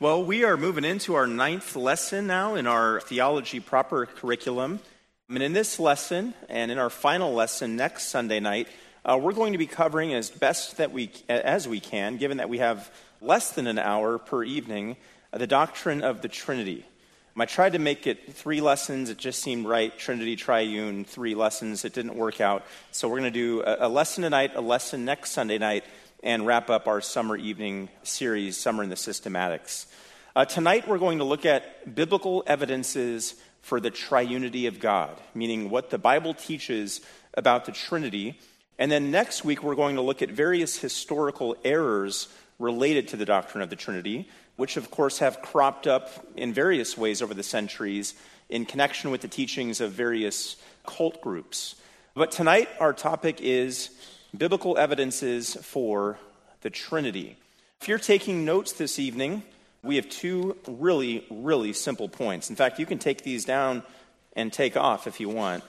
Well, we are moving into our ninth lesson now in our theology proper curriculum. And in this lesson, and in our final lesson next Sunday night, uh, we're going to be covering as best that we as we can, given that we have less than an hour per evening, uh, the doctrine of the Trinity. Um, I tried to make it three lessons. It just seemed right. Trinity, triune, three lessons. It didn't work out. So we're going to do a, a lesson tonight, a lesson next Sunday night, and wrap up our summer evening series, Summer in the Systematics. Uh, tonight, we're going to look at biblical evidences for the triunity of God, meaning what the Bible teaches about the Trinity. And then next week, we're going to look at various historical errors related to the doctrine of the Trinity, which, of course, have cropped up in various ways over the centuries in connection with the teachings of various cult groups. But tonight, our topic is biblical evidences for the Trinity. If you're taking notes this evening, we have two really, really simple points. In fact, you can take these down and take off if you want.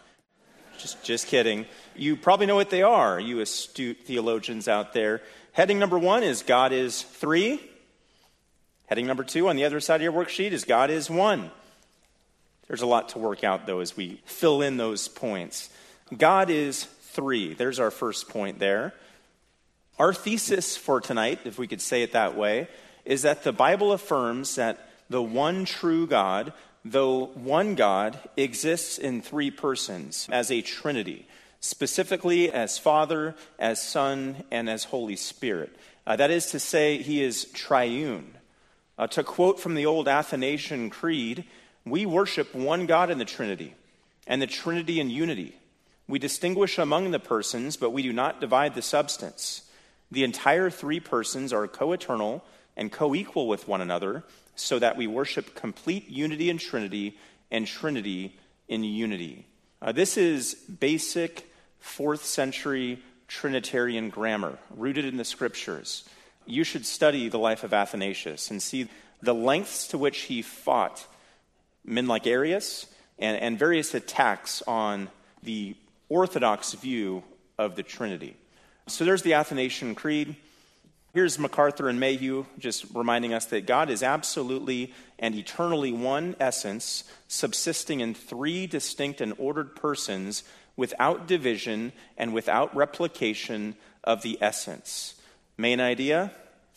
Just, just kidding. You probably know what they are, you astute theologians out there. Heading number one is God is three. Heading number two on the other side of your worksheet is God is one. There's a lot to work out, though, as we fill in those points. God is three. There's our first point there. Our thesis for tonight, if we could say it that way, is that the Bible affirms that the one true God, though one God, exists in three persons as a trinity, specifically as Father, as Son, and as Holy Spirit. Uh, that is to say, he is triune. Uh, to quote from the old Athanasian Creed, we worship one God in the Trinity, and the Trinity in unity. We distinguish among the persons, but we do not divide the substance. The entire three persons are co eternal and co equal with one another, so that we worship complete unity in Trinity and Trinity in unity. Uh, this is basic fourth century Trinitarian grammar rooted in the scriptures. You should study the life of Athanasius and see the lengths to which he fought men like Arius and, and various attacks on the orthodox view of the Trinity. So there's the Athanasian Creed. Here's MacArthur and Mayhew just reminding us that God is absolutely and eternally one essence, subsisting in three distinct and ordered persons without division and without replication of the essence. Main idea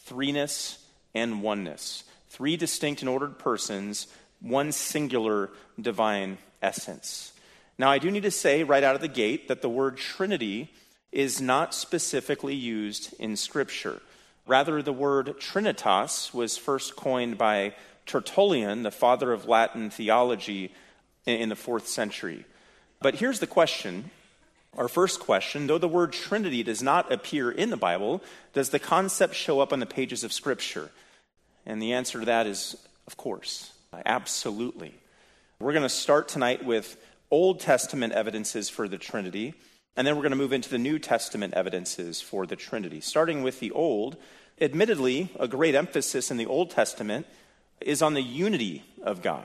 threeness and oneness. Three distinct and ordered persons, one singular divine essence. Now, I do need to say right out of the gate that the word Trinity is not specifically used in Scripture. Rather, the word Trinitas was first coined by Tertullian, the father of Latin theology, in the fourth century. But here's the question our first question though the word Trinity does not appear in the Bible, does the concept show up on the pages of Scripture? And the answer to that is, of course, absolutely. We're going to start tonight with Old Testament evidences for the Trinity, and then we're going to move into the New Testament evidences for the Trinity. Starting with the Old, admittedly, a great emphasis in the Old Testament is on the unity of God.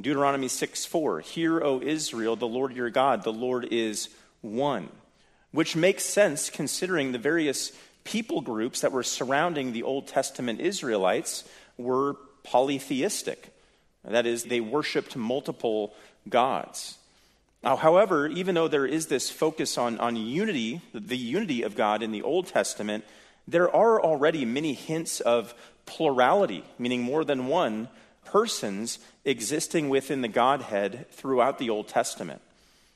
Deuteronomy 6 4, Hear, O Israel, the Lord your God, the Lord is one, which makes sense considering the various people groups that were surrounding the Old Testament Israelites were polytheistic. That is, they worshiped multiple gods. Now, however, even though there is this focus on, on unity, the unity of God in the Old Testament, there are already many hints of plurality, meaning more than one persons existing within the Godhead throughout the Old Testament.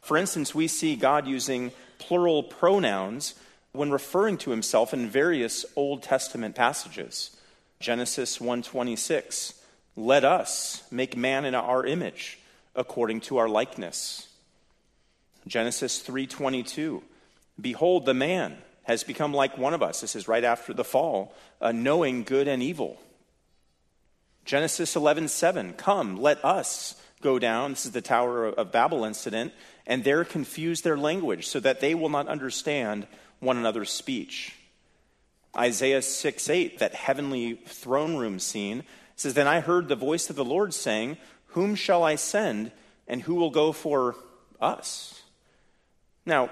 For instance, we see God using plural pronouns when referring to himself in various Old Testament passages. Genesis 1:26, "Let us make man in our image." According to our likeness. Genesis 3:22 Behold the man has become like one of us. This is right after the fall, uh, knowing good and evil. Genesis 11:7 Come, let us go down. This is the Tower of Babel incident, and there confuse their language so that they will not understand one another's speech. Isaiah 6 8, that heavenly throne room scene, says, Then I heard the voice of the Lord saying, whom shall I send, and who will go for us? Now,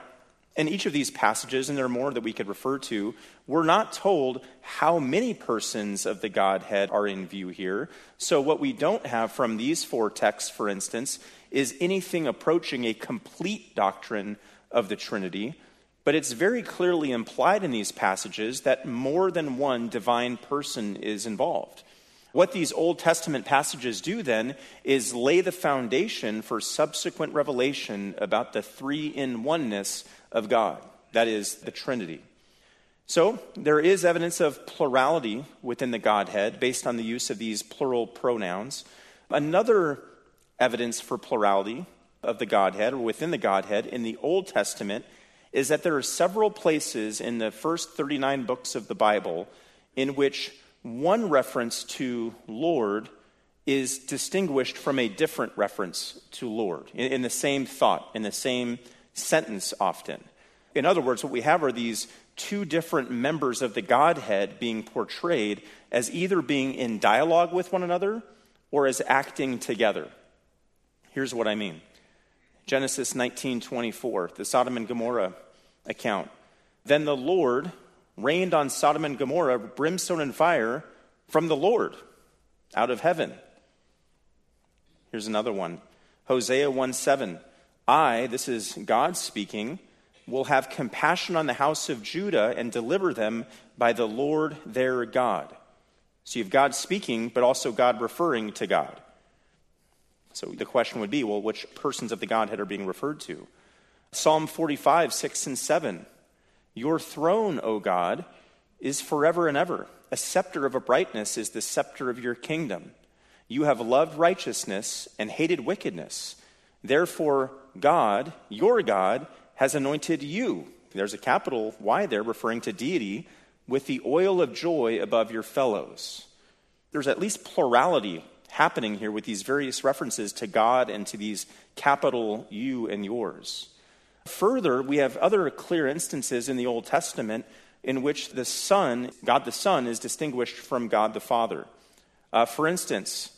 In each of these passages, and there are more that we could refer to, we're not told how many persons of the Godhead are in view here. So, what we don't have from these four texts, for instance, is anything approaching a complete doctrine of the Trinity. But it's very clearly implied in these passages that more than one divine person is involved. What these Old Testament passages do then is lay the foundation for subsequent revelation about the three in oneness of God, that is, the Trinity. So, there is evidence of plurality within the Godhead based on the use of these plural pronouns. Another evidence for plurality of the Godhead or within the Godhead in the Old Testament is that there are several places in the first 39 books of the Bible in which one reference to Lord is distinguished from a different reference to Lord in, in the same thought, in the same sentence often. In other words, what we have are these two different members of the Godhead being portrayed as either being in dialogue with one another or as acting together. Here's what I mean. Genesis 19:24, the Sodom and Gomorrah account. Then the Lord rained on Sodom and Gomorrah brimstone and fire from the Lord out of heaven. Here's another one. Hosea 1 7. I, this is God speaking, will have compassion on the house of Judah and deliver them by the Lord their God. So you have God speaking, but also God referring to God. So the question would be well, which persons of the Godhead are being referred to? Psalm 45, 6 and 7. Your throne, O God, is forever and ever. A scepter of uprightness is the scepter of your kingdom. You have loved righteousness and hated wickedness. Therefore, God, your God, has anointed you. There's a capital Y there referring to deity with the oil of joy above your fellows. There's at least plurality happening here with these various references to God and to these capital you and yours. Further, we have other clear instances in the Old Testament in which the Son, God the Son, is distinguished from God the Father. Uh, for instance,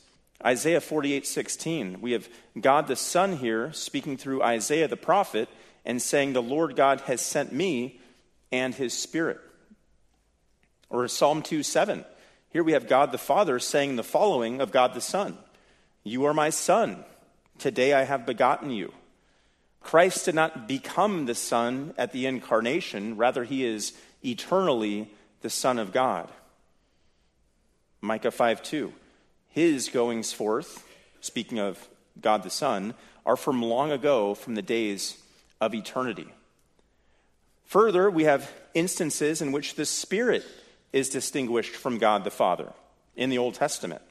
Isaiah 48 16, we have God the Son here speaking through Isaiah the prophet and saying, The Lord God has sent me and his Spirit. Or Psalm 2 7, here we have God the Father saying the following of God the Son You are my Son. Today I have begotten you. Christ did not become the Son at the incarnation, rather, he is eternally the Son of God. Micah 5 2 his goings forth, speaking of God the Son, are from long ago, from the days of eternity. Further, we have instances in which the Spirit is distinguished from God the Father in the Old Testament.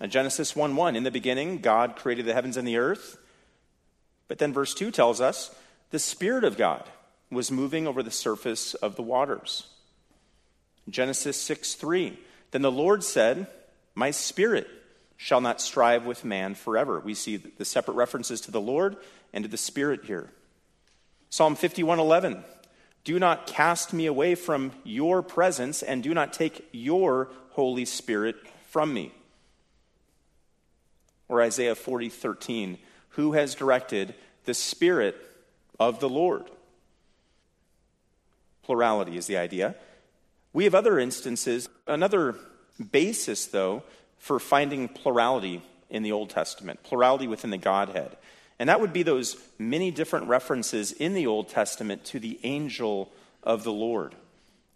In Genesis 1 1, in the beginning, God created the heavens and the earth. But then verse 2 tells us the Spirit of God was moving over the surface of the waters. Genesis 6 3, then the Lord said, my spirit shall not strive with man forever. We see the separate references to the Lord and to the Spirit here. Psalm 51:11 Do not cast me away from your presence and do not take your Holy Spirit from me. Or Isaiah 40:13 Who has directed the Spirit of the Lord? Plurality is the idea. We have other instances, another basis, though, for finding plurality in the Old Testament, plurality within the Godhead. And that would be those many different references in the Old Testament to the angel of the Lord.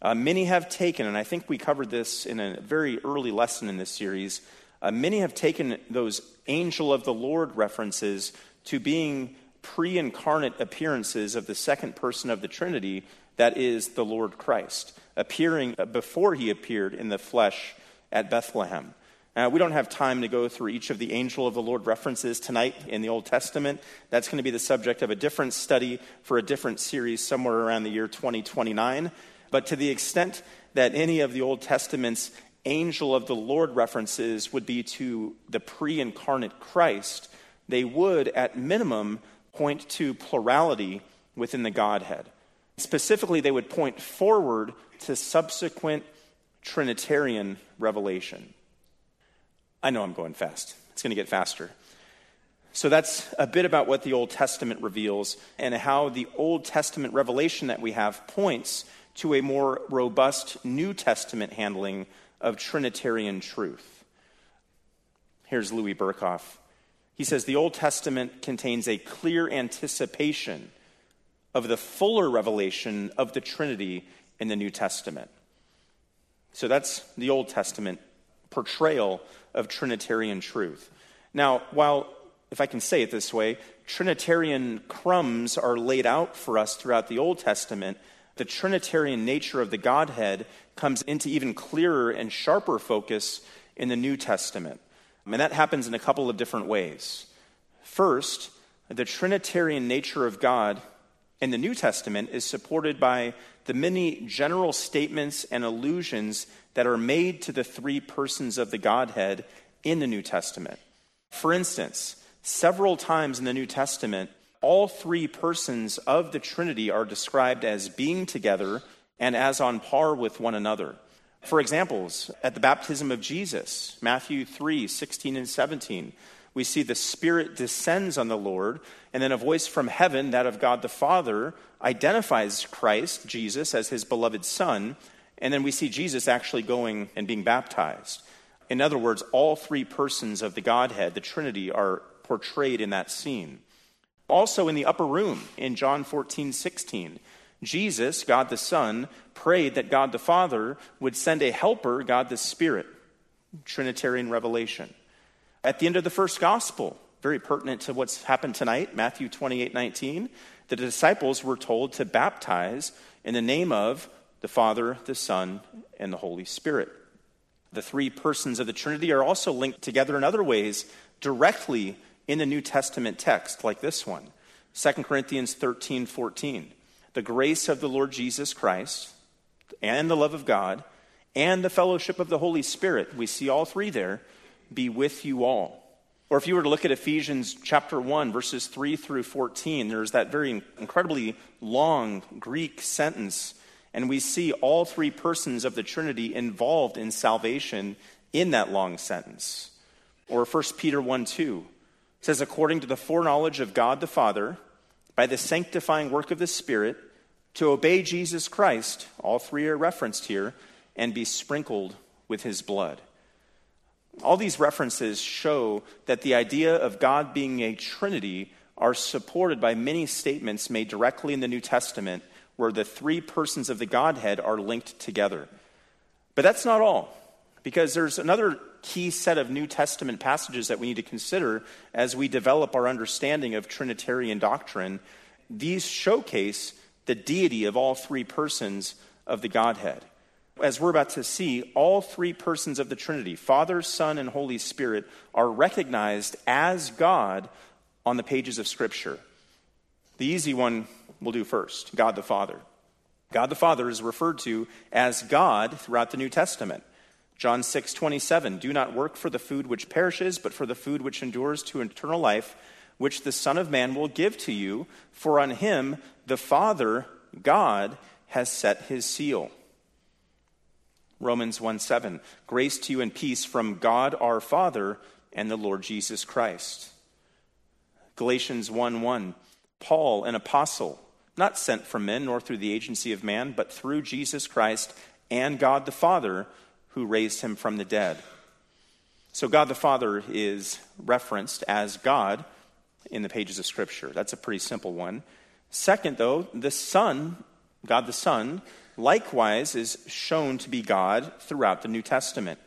Uh, many have taken, and I think we covered this in a very early lesson in this series, uh, many have taken those angel of the Lord references to being pre incarnate appearances of the second person of the Trinity, that is the Lord Christ, appearing before he appeared in the flesh at Bethlehem. Uh, we don't have time to go through each of the angel of the Lord references tonight in the Old Testament. That's going to be the subject of a different study for a different series somewhere around the year 2029. But to the extent that any of the Old Testament's angel of the Lord references would be to the pre incarnate Christ, they would, at minimum, point to plurality within the Godhead. Specifically, they would point forward to subsequent Trinitarian revelation. I know I'm going fast. It's going to get faster. So that's a bit about what the Old Testament reveals and how the Old Testament revelation that we have points to a more robust New Testament handling of Trinitarian truth. Here's Louis Berkhof. He says the Old Testament contains a clear anticipation of the fuller revelation of the Trinity in the New Testament. So that's the Old Testament portrayal of Trinitarian truth. Now, while if I can say it this way, Trinitarian crumbs are laid out for us throughout the Old Testament. The Trinitarian nature of the Godhead comes into even clearer and sharper focus in the New Testament. And that happens in a couple of different ways. First, the Trinitarian nature of God in the New Testament is supported by the many general statements and allusions that are made to the three persons of the Godhead in the New Testament. For instance, Several times in the New Testament, all three persons of the Trinity are described as being together and as on par with one another. For examples, at the baptism of Jesus, Matthew 3 16 and 17, we see the Spirit descends on the Lord, and then a voice from heaven, that of God the Father, identifies Christ, Jesus, as his beloved Son, and then we see Jesus actually going and being baptized. In other words, all three persons of the Godhead, the Trinity, are portrayed in that scene. Also, in the upper room in John 14, 16, Jesus, God the Son, prayed that God the Father would send a helper, God the Spirit. Trinitarian revelation. At the end of the first gospel, very pertinent to what's happened tonight, Matthew 28, 19, the disciples were told to baptize in the name of the Father, the Son, and the Holy Spirit. The three persons of the Trinity are also linked together in other ways directly in the New Testament text, like this one 2 Corinthians 13 14. The grace of the Lord Jesus Christ and the love of God and the fellowship of the Holy Spirit, we see all three there, be with you all. Or if you were to look at Ephesians chapter 1, verses 3 through 14, there's that very incredibly long Greek sentence, and we see all three persons of the Trinity involved in salvation in that long sentence. Or 1 Peter 1 2, says, according to the foreknowledge of God the Father, by the sanctifying work of the Spirit, to obey Jesus Christ, all three are referenced here, and be sprinkled with his blood. All these references show that the idea of God being a Trinity are supported by many statements made directly in the New Testament where the three persons of the Godhead are linked together. But that's not all, because there's another key set of New Testament passages that we need to consider as we develop our understanding of Trinitarian doctrine. These showcase the deity of all three persons of the Godhead. As we're about to see, all three persons of the Trinity, Father, Son, and Holy Spirit, are recognized as God on the pages of Scripture. The easy one we'll do first God the Father. God the Father is referred to as God throughout the New Testament. John 6, 27, do not work for the food which perishes, but for the food which endures to eternal life, which the Son of Man will give to you, for on him the Father, God, has set his seal. Romans 1 7, grace to you and peace from God our Father and the Lord Jesus Christ. Galatians 1 1, Paul, an apostle, not sent from men nor through the agency of man, but through Jesus Christ and God the Father who raised him from the dead. So, God the Father is referenced as God in the pages of Scripture. That's a pretty simple one. Second, though, the Son, God the Son, likewise is shown to be God throughout the New Testament.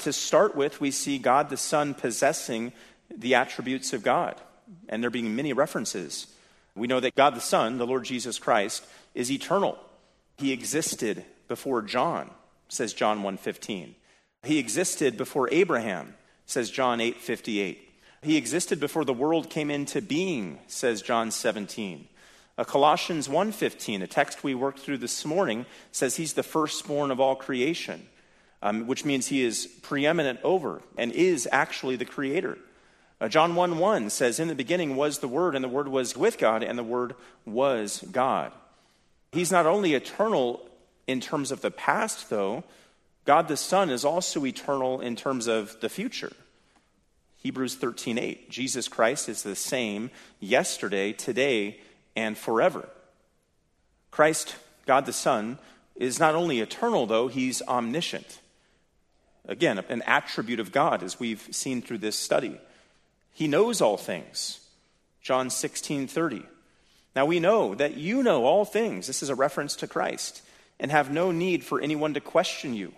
To start with, we see God the Son possessing the attributes of God, and there being many references. We know that God the Son, the Lord Jesus Christ, is eternal. He existed before John says John 1:15. He existed before Abraham, says John 8:58. He existed before the world came into being, says John 17. Uh, Colossians 1:15, a text we worked through this morning, says he's the firstborn of all creation, um, which means he is preeminent over and is actually the creator. Uh, John 1 1 says, In the beginning was the Word, and the Word was with God, and the Word was God. He's not only eternal in terms of the past, though, God the Son is also eternal in terms of the future. Hebrews 13:8. Jesus Christ is the same yesterday, today, and forever. Christ, God the Son, is not only eternal though, he's omniscient. Again, an attribute of God as we've seen through this study. He knows all things. John 16:30. Now we know that you know all things. This is a reference to Christ and have no need for anyone to question you.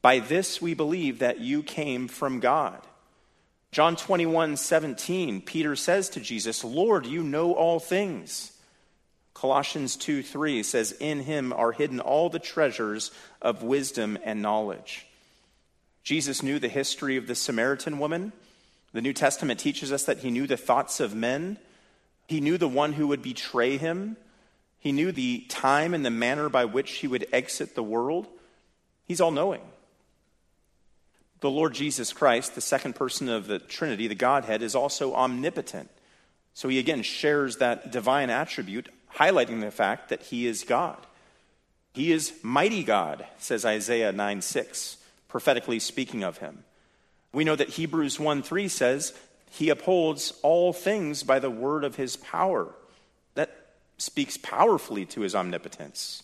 By this we believe that you came from God. John 21, 17, Peter says to Jesus, Lord, you know all things. Colossians 2, 3 says, In him are hidden all the treasures of wisdom and knowledge. Jesus knew the history of the Samaritan woman. The New Testament teaches us that he knew the thoughts of men. He knew the one who would betray him. He knew the time and the manner by which he would exit the world. He's all knowing. The Lord Jesus Christ, the second person of the Trinity, the Godhead, is also omnipotent. So he again shares that divine attribute, highlighting the fact that he is God. He is mighty God, says Isaiah 9 6, prophetically speaking of him. We know that Hebrews 1 3 says, He upholds all things by the word of his power speaks powerfully to his omnipotence.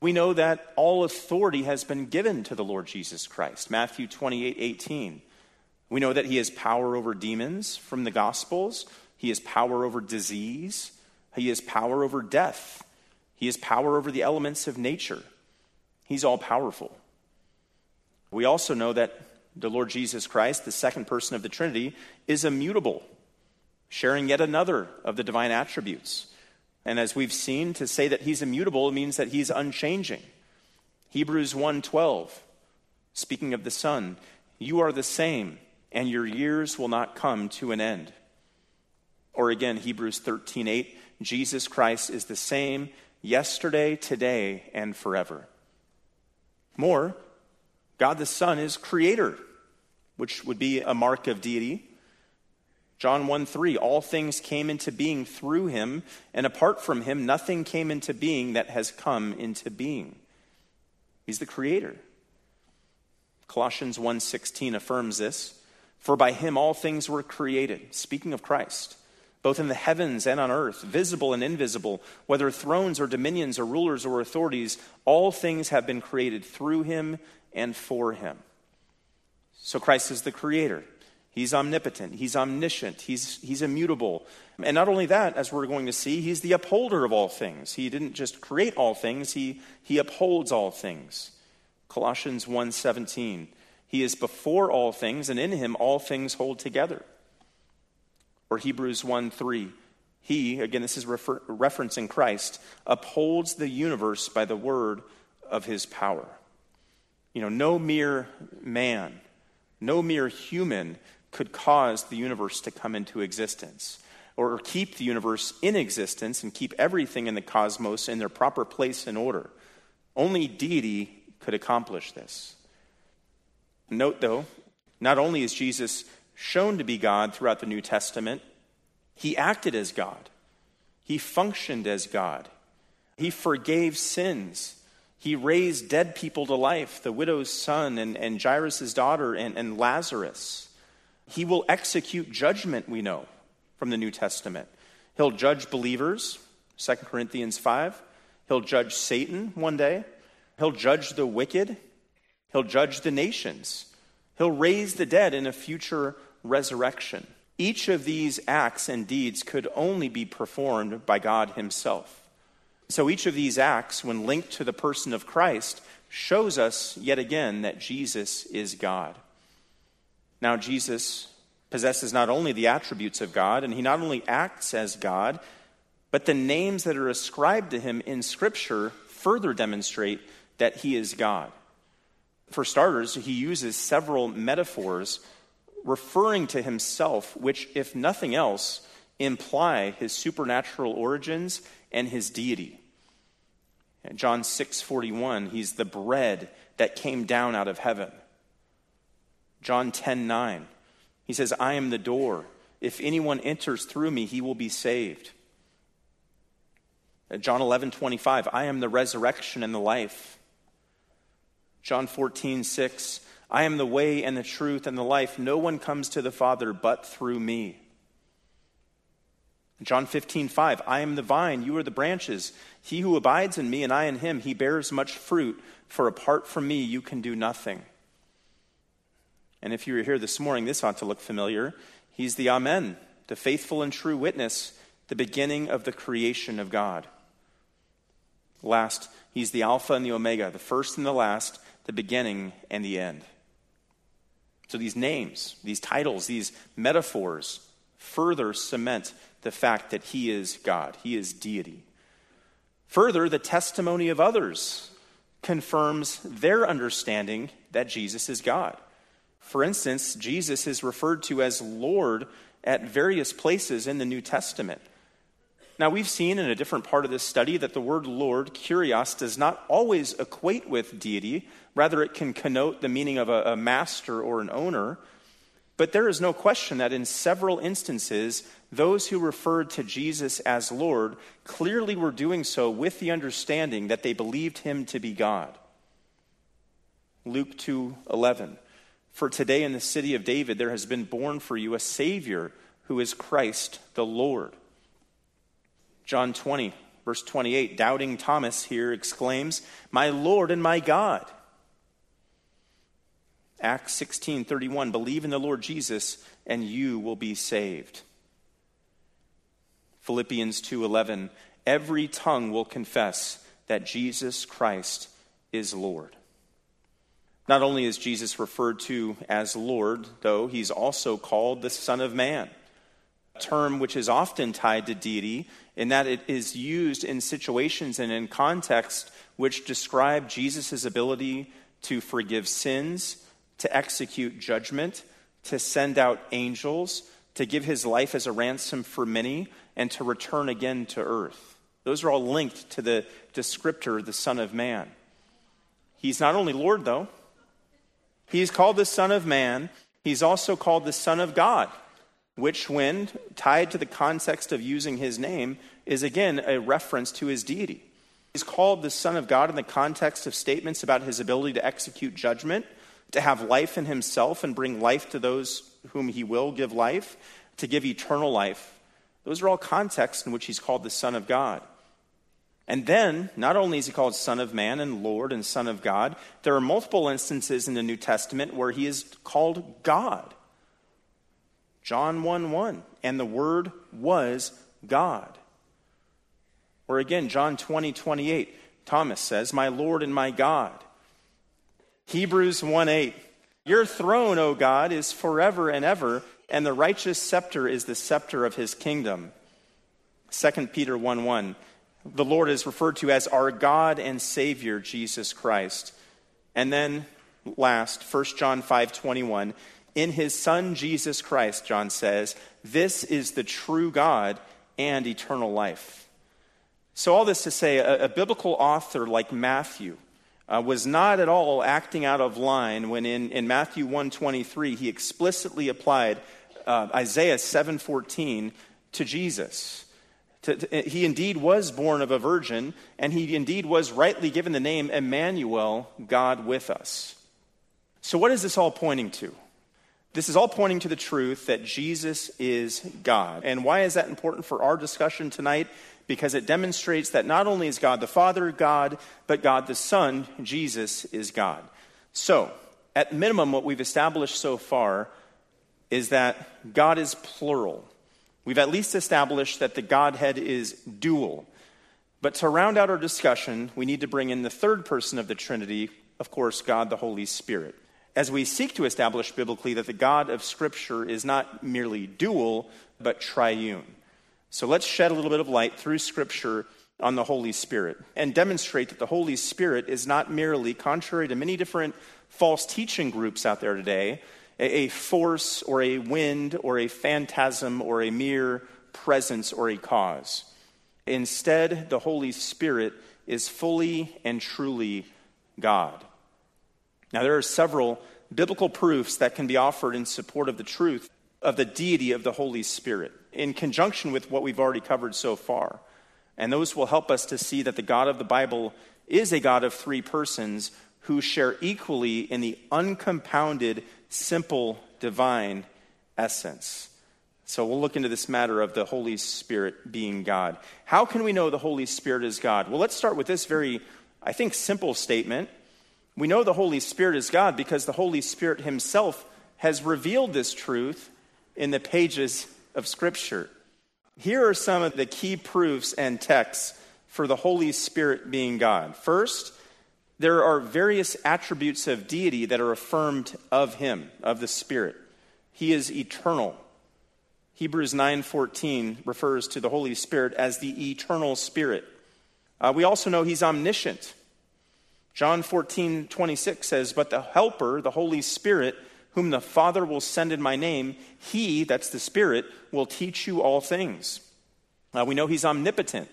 We know that all authority has been given to the Lord Jesus Christ. Matthew 28 18. We know that he has power over demons from the Gospels, he has power over disease, he has power over death, he has power over the elements of nature. He's all powerful. We also know that the Lord Jesus Christ, the second person of the Trinity, is immutable, sharing yet another of the divine attributes. And as we've seen, to say that he's immutable means that he's unchanging. Hebrews 1:12 speaking of the Son, you are the same and your years will not come to an end. Or again Hebrews 13:8, Jesus Christ is the same yesterday, today and forever. More, God the Son is creator, which would be a mark of deity. John 1 3, all things came into being through him, and apart from him, nothing came into being that has come into being. He's the creator. Colossians 1:16 affirms this, for by him all things were created, speaking of Christ, both in the heavens and on earth, visible and invisible, whether thrones or dominions or rulers or authorities, all things have been created through him and for him. So Christ is the creator. He's omnipotent, he's omniscient, he's, he's immutable. And not only that, as we're going to see, he's the upholder of all things. He didn't just create all things, he, he upholds all things. Colossians 1:17. He is before all things, and in him all things hold together. Or Hebrews 1:3. He, again, this is refer, referencing Christ, upholds the universe by the word of his power. You know, no mere man, no mere human could cause the universe to come into existence or keep the universe in existence and keep everything in the cosmos in their proper place and order. Only deity could accomplish this. Note, though, not only is Jesus shown to be God throughout the New Testament, he acted as God, he functioned as God, he forgave sins. He raised dead people to life, the widow's son and, and Jairus' daughter and, and Lazarus. He will execute judgment, we know from the New Testament. He'll judge believers, 2 Corinthians 5. He'll judge Satan one day. He'll judge the wicked. He'll judge the nations. He'll raise the dead in a future resurrection. Each of these acts and deeds could only be performed by God Himself. So each of these acts, when linked to the person of Christ, shows us yet again that Jesus is God. Now, Jesus possesses not only the attributes of God, and he not only acts as God, but the names that are ascribed to him in Scripture further demonstrate that he is God. For starters, he uses several metaphors referring to himself, which, if nothing else, imply his supernatural origins and his deity. John 6:41, he's the bread that came down out of heaven. John 10 9. He says, I am the door. If anyone enters through me, he will be saved. Uh, John 11 25. I am the resurrection and the life. John 14 6. I am the way and the truth and the life. No one comes to the Father but through me. John 15, 5, I am the vine, you are the branches. He who abides in me and I in him, he bears much fruit, for apart from me you can do nothing. And if you were here this morning, this ought to look familiar. He's the Amen, the faithful and true witness, the beginning of the creation of God. Last, he's the Alpha and the Omega, the first and the last, the beginning and the end. So these names, these titles, these metaphors further cement the fact that he is God, he is deity. Further, the testimony of others confirms their understanding that Jesus is God. For instance, Jesus is referred to as Lord at various places in the New Testament. Now, we've seen in a different part of this study that the word Lord, kurios, does not always equate with deity. Rather, it can connote the meaning of a, a master or an owner. But there is no question that in several instances, those who referred to Jesus as Lord clearly were doing so with the understanding that they believed him to be God. Luke 2:11 For today in the city of David there has been born for you a savior who is Christ the Lord. John 20 verse 28 doubting Thomas here exclaims, "My Lord and my God." Acts 16:31 Believe in the Lord Jesus and you will be saved. Philippians 2:11 Every tongue will confess that Jesus Christ is Lord. Not only is Jesus referred to as Lord, though, he's also called the Son of Man, a term which is often tied to deity in that it is used in situations and in context which describe Jesus' ability to forgive sins to execute judgment, to send out angels, to give his life as a ransom for many, and to return again to earth. Those are all linked to the descriptor, the Son of Man. He's not only Lord, though, he's called the Son of Man, he's also called the Son of God, which, when tied to the context of using his name, is again a reference to his deity. He's called the Son of God in the context of statements about his ability to execute judgment to have life in himself and bring life to those whom he will give life, to give eternal life. Those are all contexts in which he's called the Son of God. And then, not only is he called Son of Man and Lord and Son of God, there are multiple instances in the New Testament where he is called God. John 1 1, and the Word was God. Or again, John 20 28, Thomas says, My Lord and my God. Hebrews 1 8. Your throne, O God, is forever and ever, and the righteous scepter is the scepter of his kingdom. 2 Peter 1 1. The Lord is referred to as our God and Savior, Jesus Christ. And then last, 1 John 5 21. In his Son, Jesus Christ, John says, this is the true God and eternal life. So, all this to say, a, a biblical author like Matthew, uh, was not at all acting out of line when in, in Matthew 1.23 he explicitly applied uh, Isaiah 7.14 to Jesus. To, to, eh, he indeed was born of a virgin, and he indeed was rightly given the name Emmanuel, God with us. So, what is this all pointing to? This is all pointing to the truth that Jesus is God. And why is that important for our discussion tonight? because it demonstrates that not only is God the Father God, but God the Son, Jesus, is God. So, at minimum, what we've established so far is that God is plural. We've at least established that the Godhead is dual. But to round out our discussion, we need to bring in the third person of the Trinity, of course, God the Holy Spirit. As we seek to establish biblically that the God of Scripture is not merely dual, but triune. So let's shed a little bit of light through Scripture on the Holy Spirit and demonstrate that the Holy Spirit is not merely, contrary to many different false teaching groups out there today, a force or a wind or a phantasm or a mere presence or a cause. Instead, the Holy Spirit is fully and truly God. Now, there are several biblical proofs that can be offered in support of the truth of the deity of the Holy Spirit in conjunction with what we've already covered so far. And those will help us to see that the God of the Bible is a God of three persons who share equally in the uncompounded, simple, divine essence. So we'll look into this matter of the Holy Spirit being God. How can we know the Holy Spirit is God? Well, let's start with this very, I think, simple statement. We know the Holy Spirit is God because the Holy Spirit Himself has revealed this truth in the pages of Scripture. Here are some of the key proofs and texts for the Holy Spirit being God. First, there are various attributes of deity that are affirmed of him, of the Spirit. He is eternal. Hebrews 9:14 refers to the Holy Spirit as the eternal Spirit. Uh, we also know he's omniscient. John 14:26 says, "But the helper, the Holy Spirit, whom the Father will send in my name, he, that's the Spirit, will teach you all things." Uh, we know he's omnipotent.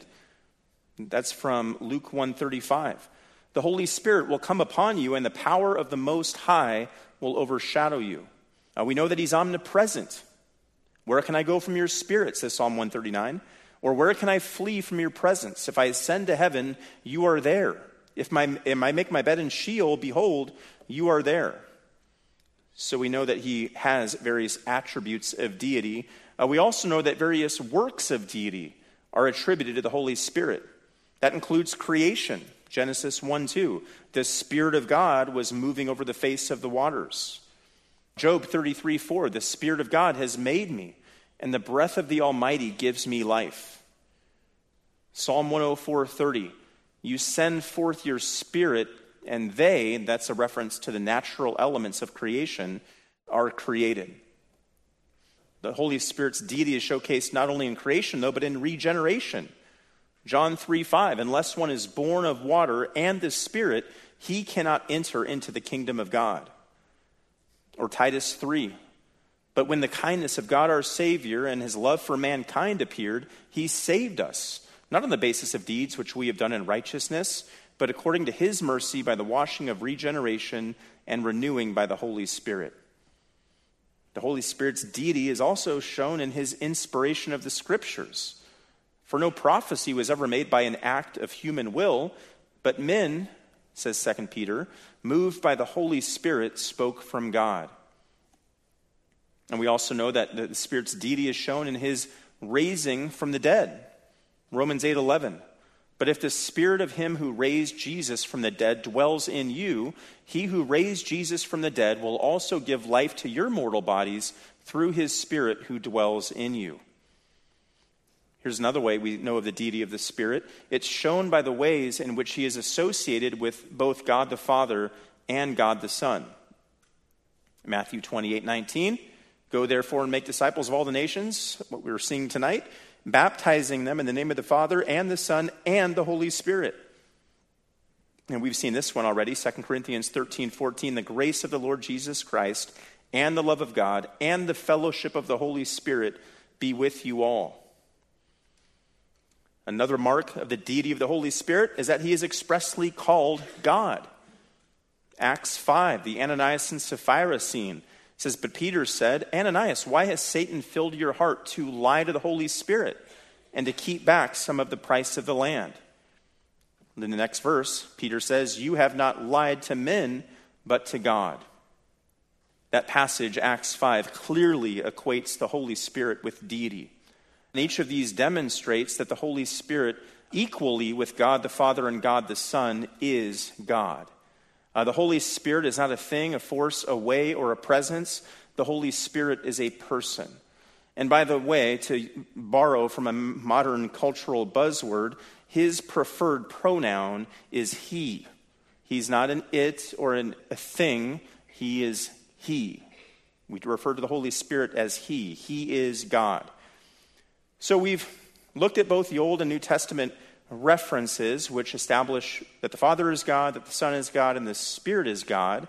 That's from Luke 135. The Holy Spirit will come upon you, and the power of the Most High will overshadow you. Uh, we know that he's omnipresent. Where can I go from your spirit, says Psalm 139? Or where can I flee from your presence? If I ascend to heaven, you are there. If, my, if I make my bed in Sheol, behold, you are there. So we know that he has various attributes of deity. Uh, we also know that various works of deity are attributed to the Holy Spirit. That includes creation, Genesis 1 2. The Spirit of God was moving over the face of the waters. Job 33 4, the Spirit of God has made me, and the breath of the Almighty gives me life. Psalm 104 30, you send forth your Spirit, and they, that's a reference to the natural elements of creation, are created. The Holy Spirit's deity is showcased not only in creation, though, but in regeneration. John 3 5, unless one is born of water and the Spirit, he cannot enter into the kingdom of God. Or Titus 3. But when the kindness of God our Savior and his love for mankind appeared, he saved us, not on the basis of deeds which we have done in righteousness, but according to his mercy by the washing of regeneration and renewing by the Holy Spirit. The Holy Spirit's deity is also shown in his inspiration of the Scriptures. For no prophecy was ever made by an act of human will, but men, says 2 Peter, moved by the Holy Spirit, spoke from God. And we also know that the Spirit's deity is shown in his raising from the dead. Romans 8 11. But if the Spirit of him who raised Jesus from the dead dwells in you, he who raised Jesus from the dead will also give life to your mortal bodies through his Spirit who dwells in you. Here's another way we know of the deity of the Spirit it's shown by the ways in which he is associated with both God the Father and God the Son. Matthew 28 19. Go therefore and make disciples of all the nations, what we were seeing tonight, baptizing them in the name of the Father and the Son and the Holy Spirit. And we've seen this one already 2 Corinthians 13 14. The grace of the Lord Jesus Christ and the love of God and the fellowship of the Holy Spirit be with you all. Another mark of the deity of the Holy Spirit is that he is expressly called God. Acts 5, the Ananias and Sapphira scene says, But Peter said, Ananias, why has Satan filled your heart to lie to the Holy Spirit and to keep back some of the price of the land? And in the next verse, Peter says, You have not lied to men, but to God. That passage, Acts 5, clearly equates the Holy Spirit with deity. And each of these demonstrates that the Holy Spirit, equally with God the Father and God the Son, is God. Uh, the Holy Spirit is not a thing, a force, a way, or a presence. The Holy Spirit is a person. And by the way, to borrow from a modern cultural buzzword, his preferred pronoun is he. He's not an it or an, a thing, he is he. We refer to the Holy Spirit as he. He is God. So we've looked at both the Old and New Testament references which establish that the Father is God, that the Son is God, and the Spirit is God.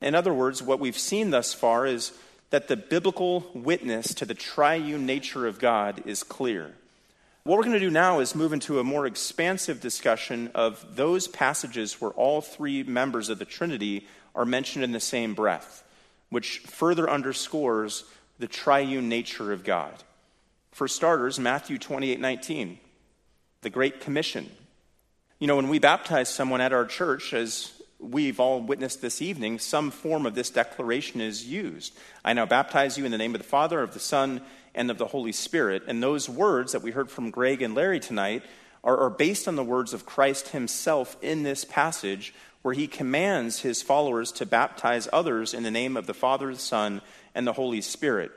In other words, what we've seen thus far is that the biblical witness to the triune nature of God is clear. What we're going to do now is move into a more expansive discussion of those passages where all three members of the Trinity are mentioned in the same breath, which further underscores the triune nature of God. For starters, Matthew 28 19, the Great Commission. You know, when we baptize someone at our church, as we've all witnessed this evening, some form of this declaration is used. I now baptize you in the name of the Father, of the Son, and of the Holy Spirit. And those words that we heard from Greg and Larry tonight are, are based on the words of Christ himself in this passage, where he commands his followers to baptize others in the name of the Father, the Son, and the Holy Spirit.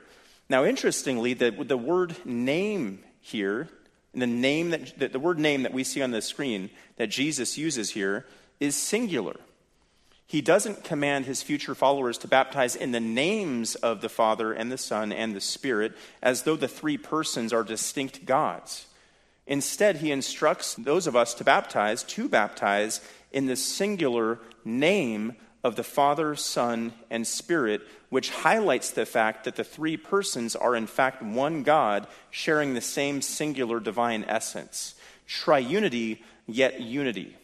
Now, interestingly, the, the word name here, the name that the, the word name that we see on the screen that Jesus uses here is singular. He doesn't command his future followers to baptize in the names of the Father and the Son and the Spirit as though the three persons are distinct gods. Instead, he instructs those of us to baptize, to baptize in the singular name of the Father, Son, and Spirit, which highlights the fact that the three persons are in fact one God sharing the same singular divine essence. Triunity, yet unity.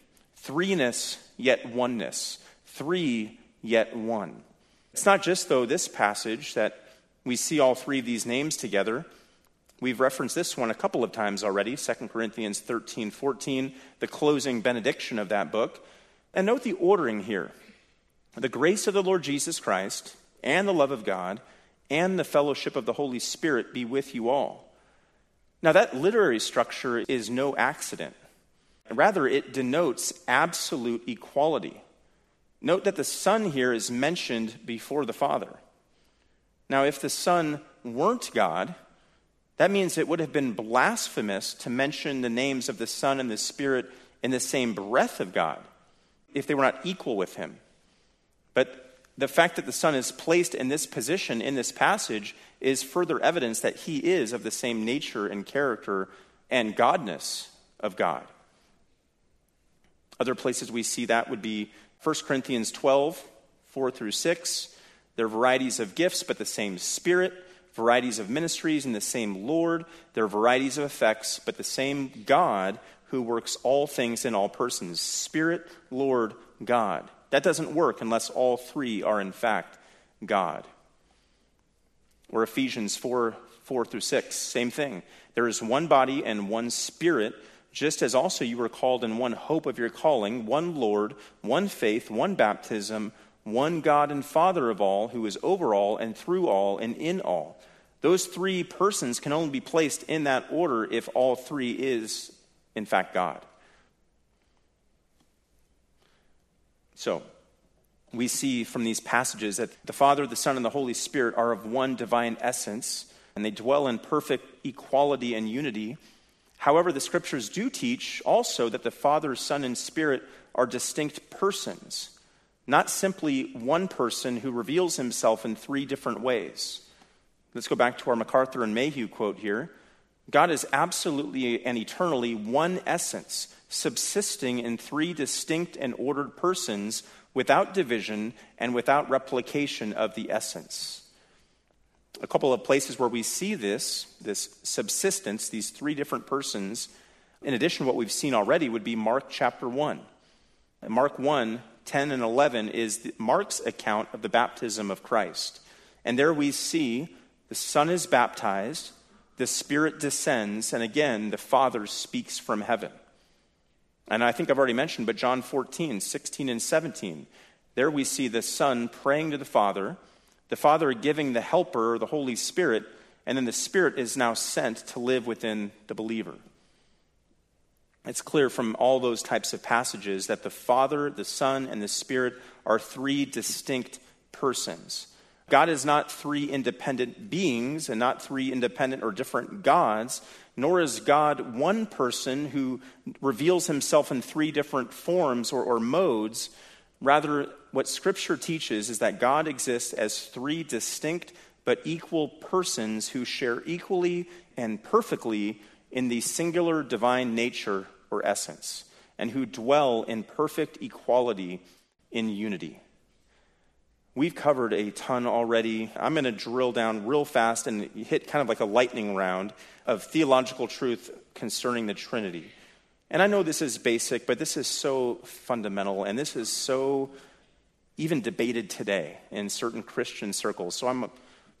Threeness, yet oneness. Three, yet one. It's not just, though, this passage that we see all three of these names together. We've referenced this one a couple of times already 2 Corinthians 13 14, the closing benediction of that book. And note the ordering here. The grace of the Lord Jesus Christ, and the love of God, and the fellowship of the Holy Spirit be with you all. Now, that literary structure is no accident. Rather, it denotes absolute equality. Note that the Son here is mentioned before the Father. Now, if the Son weren't God, that means it would have been blasphemous to mention the names of the Son and the Spirit in the same breath of God if they were not equal with Him. But the fact that the Son is placed in this position in this passage is further evidence that he is of the same nature and character and godness of God. Other places we see that would be 1 Corinthians 12, 4 through 6. There are varieties of gifts, but the same Spirit, varieties of ministries, and the same Lord. There are varieties of effects, but the same God who works all things in all persons Spirit, Lord, God. That doesn't work unless all three are, in fact, God. Or Ephesians 4 4 through 6, same thing. There is one body and one spirit, just as also you were called in one hope of your calling, one Lord, one faith, one baptism, one God and Father of all, who is over all and through all and in all. Those three persons can only be placed in that order if all three is, in fact, God. So, we see from these passages that the Father, the Son, and the Holy Spirit are of one divine essence, and they dwell in perfect equality and unity. However, the scriptures do teach also that the Father, Son, and Spirit are distinct persons, not simply one person who reveals himself in three different ways. Let's go back to our MacArthur and Mayhue quote here. God is absolutely and eternally one essence, subsisting in three distinct and ordered persons without division and without replication of the essence. A couple of places where we see this, this subsistence, these three different persons, in addition to what we've seen already, would be Mark chapter 1. Mark 1, 10 and 11 is Mark's account of the baptism of Christ. And there we see the Son is baptized, the Spirit descends, and again, the Father speaks from heaven. And I think I've already mentioned, but John 14, 16, and 17, there we see the Son praying to the Father, the Father giving the Helper, the Holy Spirit, and then the Spirit is now sent to live within the believer. It's clear from all those types of passages that the Father, the Son, and the Spirit are three distinct persons. God is not three independent beings and not three independent or different gods, nor is God one person who reveals himself in three different forms or, or modes. Rather, what Scripture teaches is that God exists as three distinct but equal persons who share equally and perfectly in the singular divine nature or essence, and who dwell in perfect equality in unity. We've covered a ton already. I'm going to drill down real fast and hit kind of like a lightning round of theological truth concerning the Trinity. And I know this is basic, but this is so fundamental, and this is so even debated today in certain Christian circles. So I'm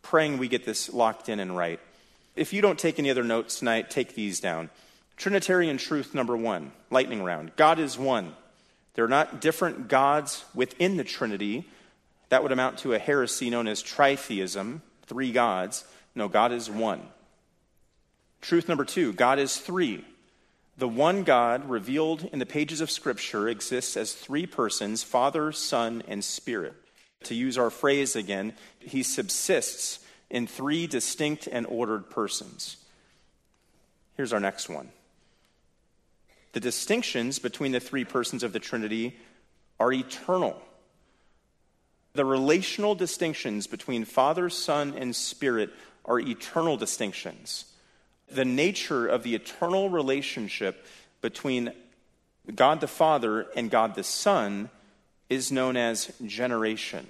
praying we get this locked in and right. If you don't take any other notes tonight, take these down. Trinitarian truth number one, lightning round God is one. There are not different gods within the Trinity. That would amount to a heresy known as tritheism, three gods. No, God is one. Truth number two God is three. The one God revealed in the pages of Scripture exists as three persons Father, Son, and Spirit. To use our phrase again, he subsists in three distinct and ordered persons. Here's our next one. The distinctions between the three persons of the Trinity are eternal. The relational distinctions between Father, Son, and Spirit are eternal distinctions. The nature of the eternal relationship between God the Father and God the Son is known as generation.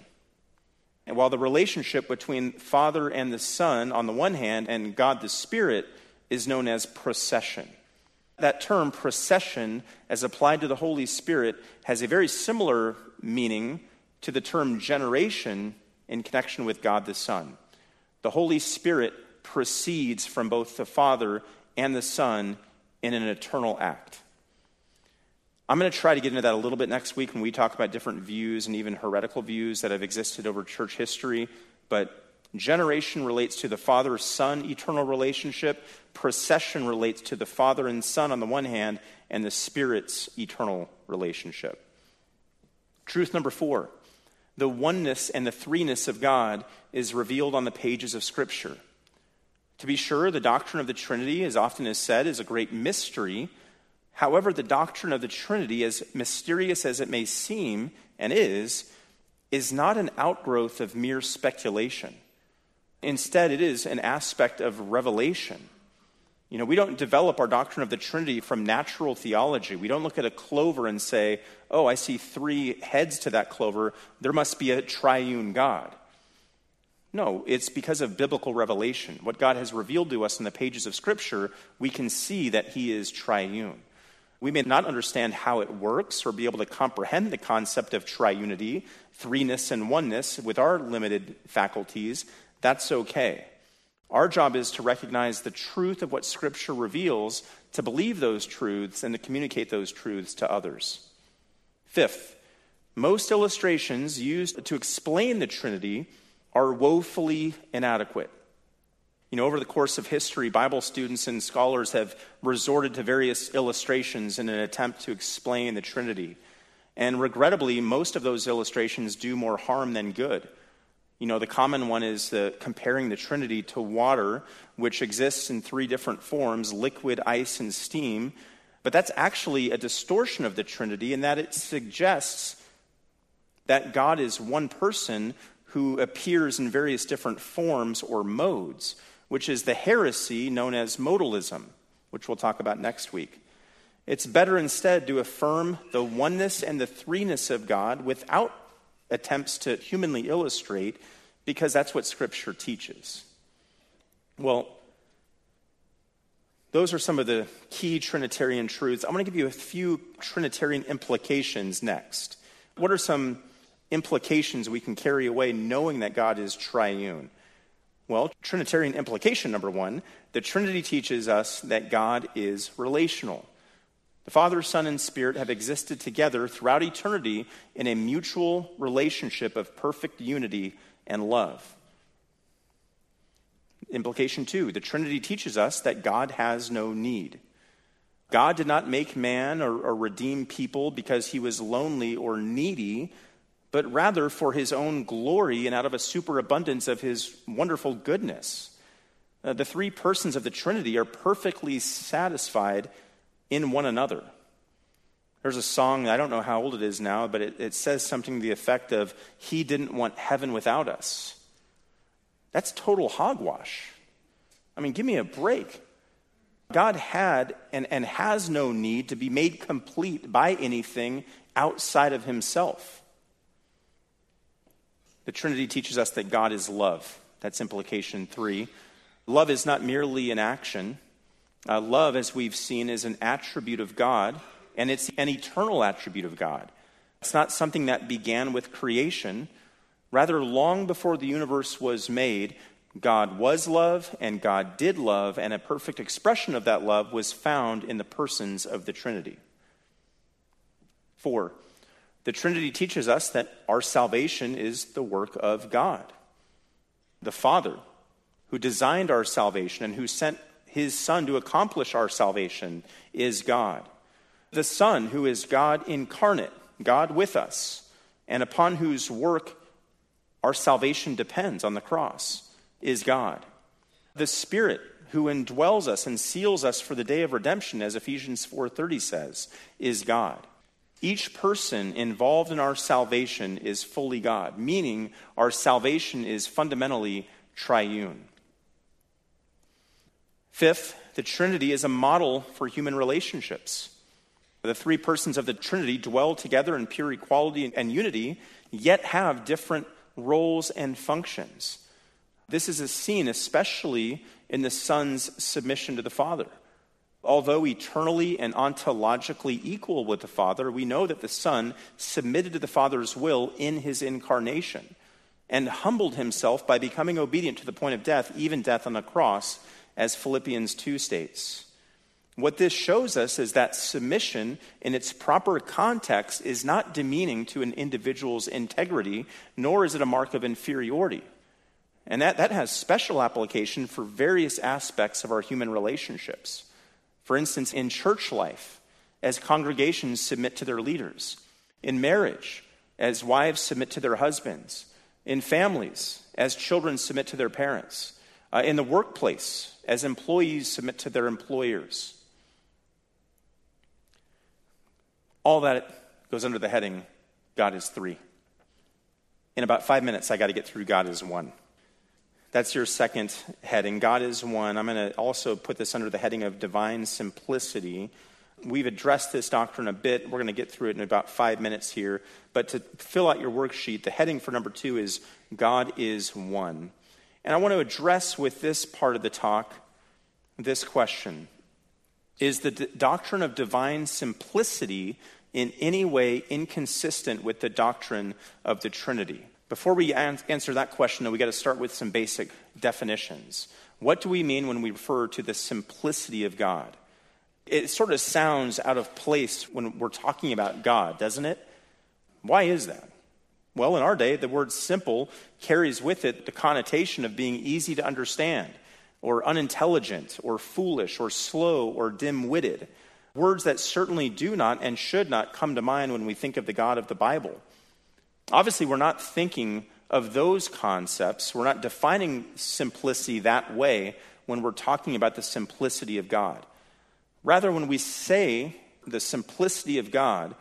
And while the relationship between Father and the Son, on the one hand, and God the Spirit, is known as procession. That term, procession, as applied to the Holy Spirit, has a very similar meaning to the term generation in connection with God the Son. The Holy Spirit proceeds from both the Father and the Son in an eternal act. I'm going to try to get into that a little bit next week when we talk about different views and even heretical views that have existed over church history. But generation relates to the father son eternal relationship, procession relates to the Father and Son on the one hand, and the Spirit's eternal relationship. Truth number four the oneness and the threeness of God is revealed on the pages of Scripture. To be sure, the doctrine of the Trinity, as often is said, is a great mystery However, the doctrine of the Trinity, as mysterious as it may seem and is, is not an outgrowth of mere speculation. Instead, it is an aspect of revelation. You know, we don't develop our doctrine of the Trinity from natural theology. We don't look at a clover and say, oh, I see three heads to that clover. There must be a triune God. No, it's because of biblical revelation. What God has revealed to us in the pages of Scripture, we can see that He is triune. We may not understand how it works or be able to comprehend the concept of triunity, threeness, and oneness with our limited faculties. That's okay. Our job is to recognize the truth of what Scripture reveals, to believe those truths, and to communicate those truths to others. Fifth, most illustrations used to explain the Trinity are woefully inadequate. You know, over the course of history, Bible students and scholars have resorted to various illustrations in an attempt to explain the Trinity. And regrettably, most of those illustrations do more harm than good. You know, the common one is the, comparing the Trinity to water, which exists in three different forms liquid, ice, and steam. But that's actually a distortion of the Trinity in that it suggests that God is one person who appears in various different forms or modes which is the heresy known as modalism, which we'll talk about next week. It's better instead to affirm the oneness and the threeness of God without attempts to humanly illustrate, because that's what Scripture teaches. Well, those are some of the key Trinitarian truths. I'm going to give you a few Trinitarian implications next. What are some implications we can carry away knowing that God is triune? Well, Trinitarian implication number one the Trinity teaches us that God is relational. The Father, Son, and Spirit have existed together throughout eternity in a mutual relationship of perfect unity and love. Implication two the Trinity teaches us that God has no need. God did not make man or, or redeem people because he was lonely or needy, but rather for his own glory and out of a superabundance of his wonderful goodness. Uh, the three persons of the Trinity are perfectly satisfied in one another. There's a song, I don't know how old it is now, but it, it says something to the effect of, He didn't want heaven without us. That's total hogwash. I mean, give me a break. God had and, and has no need to be made complete by anything outside of Himself. The Trinity teaches us that God is love. That's implication three. Love is not merely an action. Uh, love, as we've seen, is an attribute of God, and it's an eternal attribute of God. It's not something that began with creation. Rather, long before the universe was made, God was love and God did love, and a perfect expression of that love was found in the persons of the Trinity. Four, The Trinity teaches us that our salvation is the work of God. The Father, who designed our salvation and who sent his Son to accomplish our salvation, is God. The Son, who is God incarnate, God with us, and upon whose work our salvation depends on the cross, is God. The Spirit, who indwells us and seals us for the day of redemption, as Ephesians 4:30 says, is God. Each person involved in our salvation is fully God, meaning our salvation is fundamentally triune. Fifth, the Trinity is a model for human relationships. The three persons of the Trinity dwell together in pure equality and unity, yet have different roles and functions. This is a scene especially in the Son's submission to the Father. Although eternally and ontologically equal with the Father, we know that the Son submitted to the Father's will in his incarnation and humbled himself by becoming obedient to the point of death, even death on the cross, as Philippians 2 states. What this shows us is that submission in its proper context is not demeaning to an individual's integrity, nor is it a mark of inferiority. And that, that has special application for various aspects of our human relationships. For instance, in church life, as congregations submit to their leaders, in marriage, as wives submit to their husbands, in families, as children submit to their parents, uh, in the workplace, as employees submit to their employers. All that goes under the heading God is three. In about five minutes, I got to get through God is one. That's your second heading. God is one. I'm going to also put this under the heading of divine simplicity. We've addressed this doctrine a bit. We're going to get through it in about five minutes here. But to fill out your worksheet, the heading for number two is God is one. And I want to address with this part of the talk this question Is the d- doctrine of divine simplicity in any way inconsistent with the doctrine of the Trinity? Before we answer that question, though, we got to start with some basic definitions. What do we mean when we refer to the simplicity of God? It sort of sounds out of place when we're talking about God, doesn't it? Why is that? Well, in our day, the word simple carries with it the connotation of being easy to understand, or unintelligent, or foolish, or slow, or dim witted. Words that certainly do not and should not come to mind when we think of the God of the Bible. Obviously, we're not thinking of those concepts. We're not defining simplicity that way when we're talking about the simplicity of God. Rather, when we say the simplicity of God,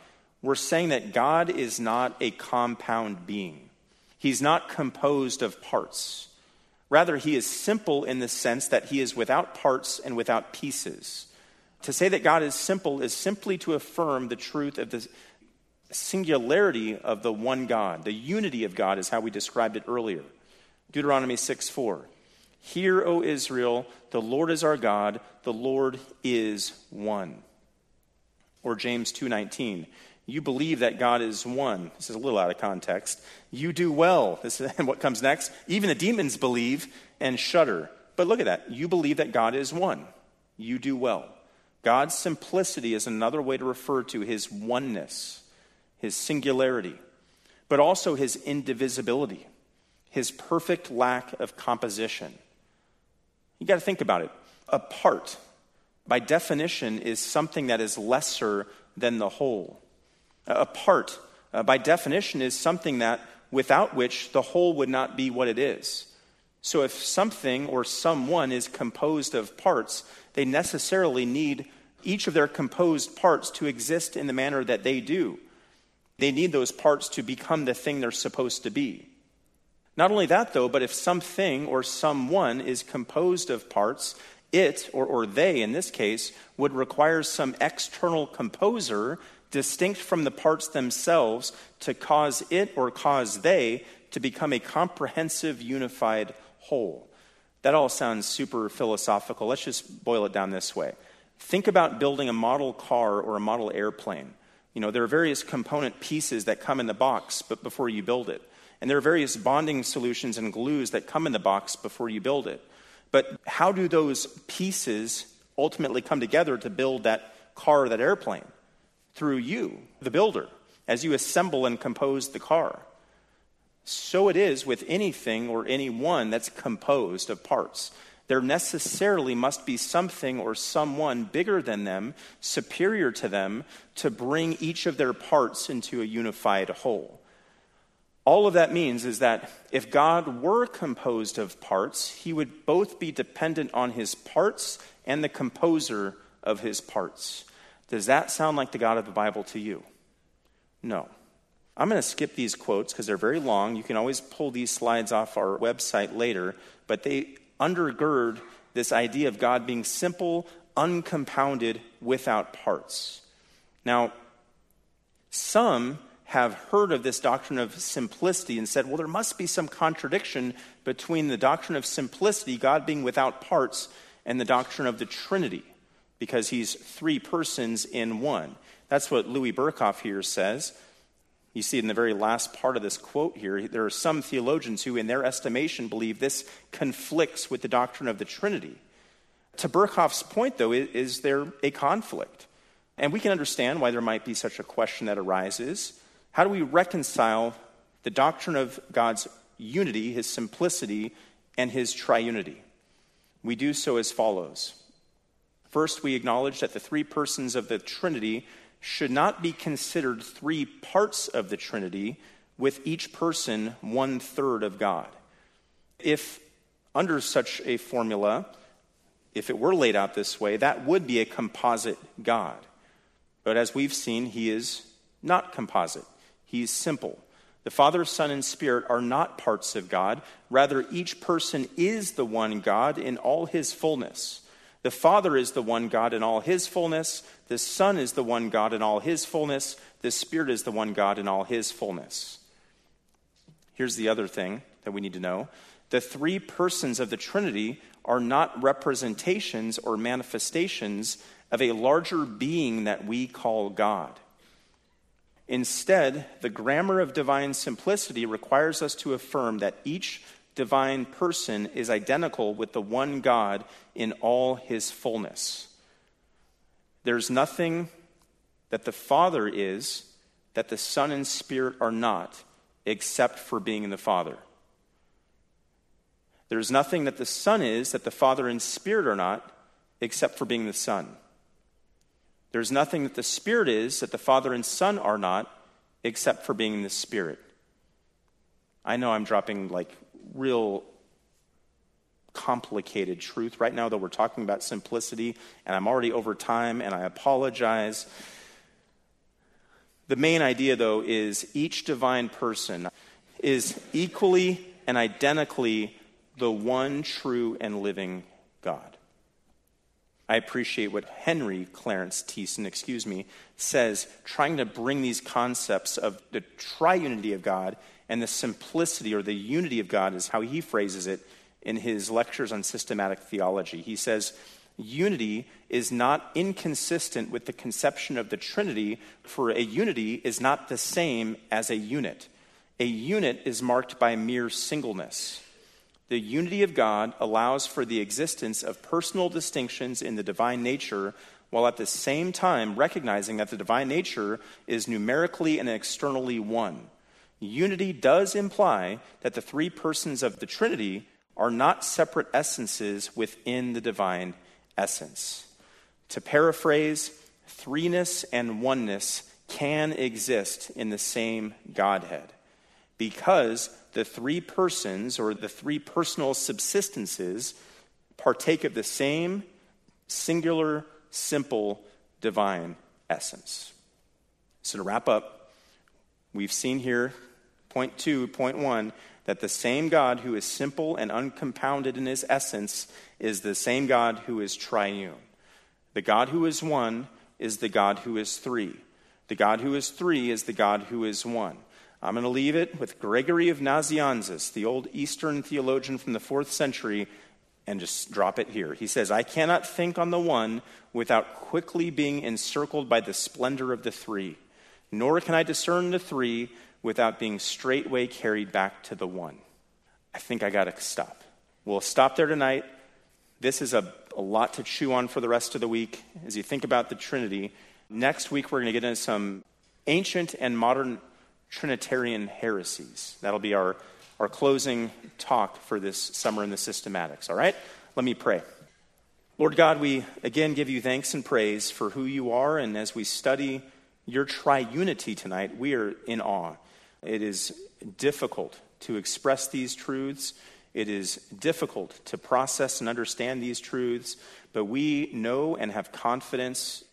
we're saying that God is not a compound being. He's not composed of parts. Rather, he is simple in the sense that he is without parts and without pieces. To say that God is simple is simply to affirm the truth of the singularity of the one God. The unity of God is how we described it earlier. Deuteronomy 6 4. Hear, O Israel, the Lord is our God, the Lord is one. Or James 2:19. You believe that God is one. This is a little out of context. You do well. This is and what comes next. Even the demons believe and shudder. But look at that. You believe that God is one. You do well. God's simplicity is another way to refer to his oneness his singularity, but also his indivisibility, his perfect lack of composition. You got to think about it. A part, by definition, is something that is lesser than the whole. A part, uh, by definition, is something that without which the whole would not be what it is. So if something or someone is composed of parts, they necessarily need each of their composed parts to exist in the manner that they do. They need those parts to become the thing they're supposed to be. Not only that, though, but if something or someone is composed of parts, it, or, or they in this case, would require some external composer distinct from the parts themselves to cause it or cause they to become a comprehensive, unified whole. That all sounds super philosophical. Let's just boil it down this way. Think about building a model car or a model airplane. You know, there are various component pieces that come in the box but before you build it. And there are various bonding solutions and glues that come in the box before you build it. But how do those pieces ultimately come together to build that car, or that airplane? Through you, the builder. as you assemble and compose the car. So it is with anything or anyone that's composed of parts. There necessarily must be something or someone bigger than them, superior to them, to bring each of their parts into a unified whole. All of that means is that if God were composed of parts, he would both be dependent on his parts and the composer of his parts. Does that sound like the God of the Bible to you? No. I'm going to skip these quotes because they're very long. You can always pull these slides off our website later, but they undergird this idea of God being simple, uncompounded, without parts. Now, some have heard of this doctrine of simplicity and said, well, there must be some contradiction between the doctrine of simplicity, God being without parts, and the doctrine of the Trinity, because he's three persons in one. That's what Louis Berkhof here says. You see in the very last part of this quote here. There are some theologians who, in their estimation, believe this conflicts with the doctrine of the Trinity. To Berkhof's point, though, is there a conflict? And we can understand why there might be such a question that arises. How do we reconcile the doctrine of God's unity, his simplicity, and his triunity? We do so as follows. First, we acknowledge that the three persons of the Trinity should not be considered three parts of the Trinity, with each person one third of God. If under such a formula, if it were laid out this way, that would be a composite God. But as we've seen, he is not composite. He's simple. The Father, Son, and Spirit are not parts of God. Rather, each person is the one God in all his fullness. The Father is the one God in all his fullness. The Son is the one God in all his fullness. The Spirit is the one God in all his fullness. Here's the other thing that we need to know the three persons of the Trinity are not representations or manifestations of a larger being that we call God. Instead, the grammar of divine simplicity requires us to affirm that each divine person is identical with the one God in all his fullness. There's nothing that the Father is that the Son and Spirit are not, except for being in the Father. There's nothing that the Son is that the Father and Spirit are not, except for being the Son. There's nothing that the Spirit is that the Father and Son are not, except for being the Spirit. I know I'm dropping like real complicated truth right now, though we're talking about simplicity, and I'm already over time, and I apologize. The main idea, though, is each divine person is equally and identically the one true and living God. I appreciate what Henry Clarence Thiessen, excuse me, says, trying to bring these concepts of the triunity of God and the simplicity or the unity of God, is how he phrases it in his lectures on systematic theology. He says, Unity is not inconsistent with the conception of the Trinity, for a unity is not the same as a unit. A unit is marked by mere singleness. The unity of God allows for the existence of personal distinctions in the divine nature, while at the same time recognizing that the divine nature is numerically and externally one. Unity does imply that the three persons of the Trinity are not separate essences within the divine essence. To paraphrase, threeness and oneness can exist in the same Godhead because the three persons or the three personal subsistences partake of the same singular, simple, divine essence. So, to wrap up, we've seen here, point two, point one, that the same God who is simple and uncompounded in his essence is the same God who is triune. The God who is one is the God who is three. The God who is three is the God who is one. I'm going to leave it with Gregory of Nazianzus, the old Eastern theologian from the fourth century, and just drop it here. He says, I cannot think on the one without quickly being encircled by the splendor of the three, nor can I discern the three without being straightway carried back to the one. I think I got to stop. We'll stop there tonight. This is a, a lot to chew on for the rest of the week as you think about the Trinity. Next week, we're going to get into some ancient and modern Trinitarian heresies. That'll be our, our closing talk for this summer in the systematics. All right? Let me pray. Lord God, we again give you thanks and praise for who you are, and as we study your triunity tonight, we are in awe. It is difficult to express these truths. It is difficult to process and understand these truths, but we know and have confidence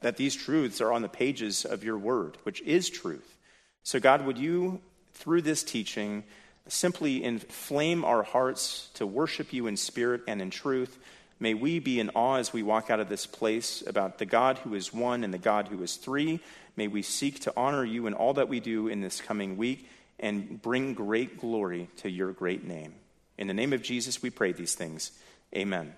that these truths are on the pages of your word, which is truth. So, God, would you, through this teaching, simply inflame our hearts to worship you in spirit and in truth? May we be in awe as we walk out of this place about the God who is one and the God who is three. May we seek to honor you in all that we do in this coming week and bring great glory to your great name. In the name of Jesus, we pray these things. Amen.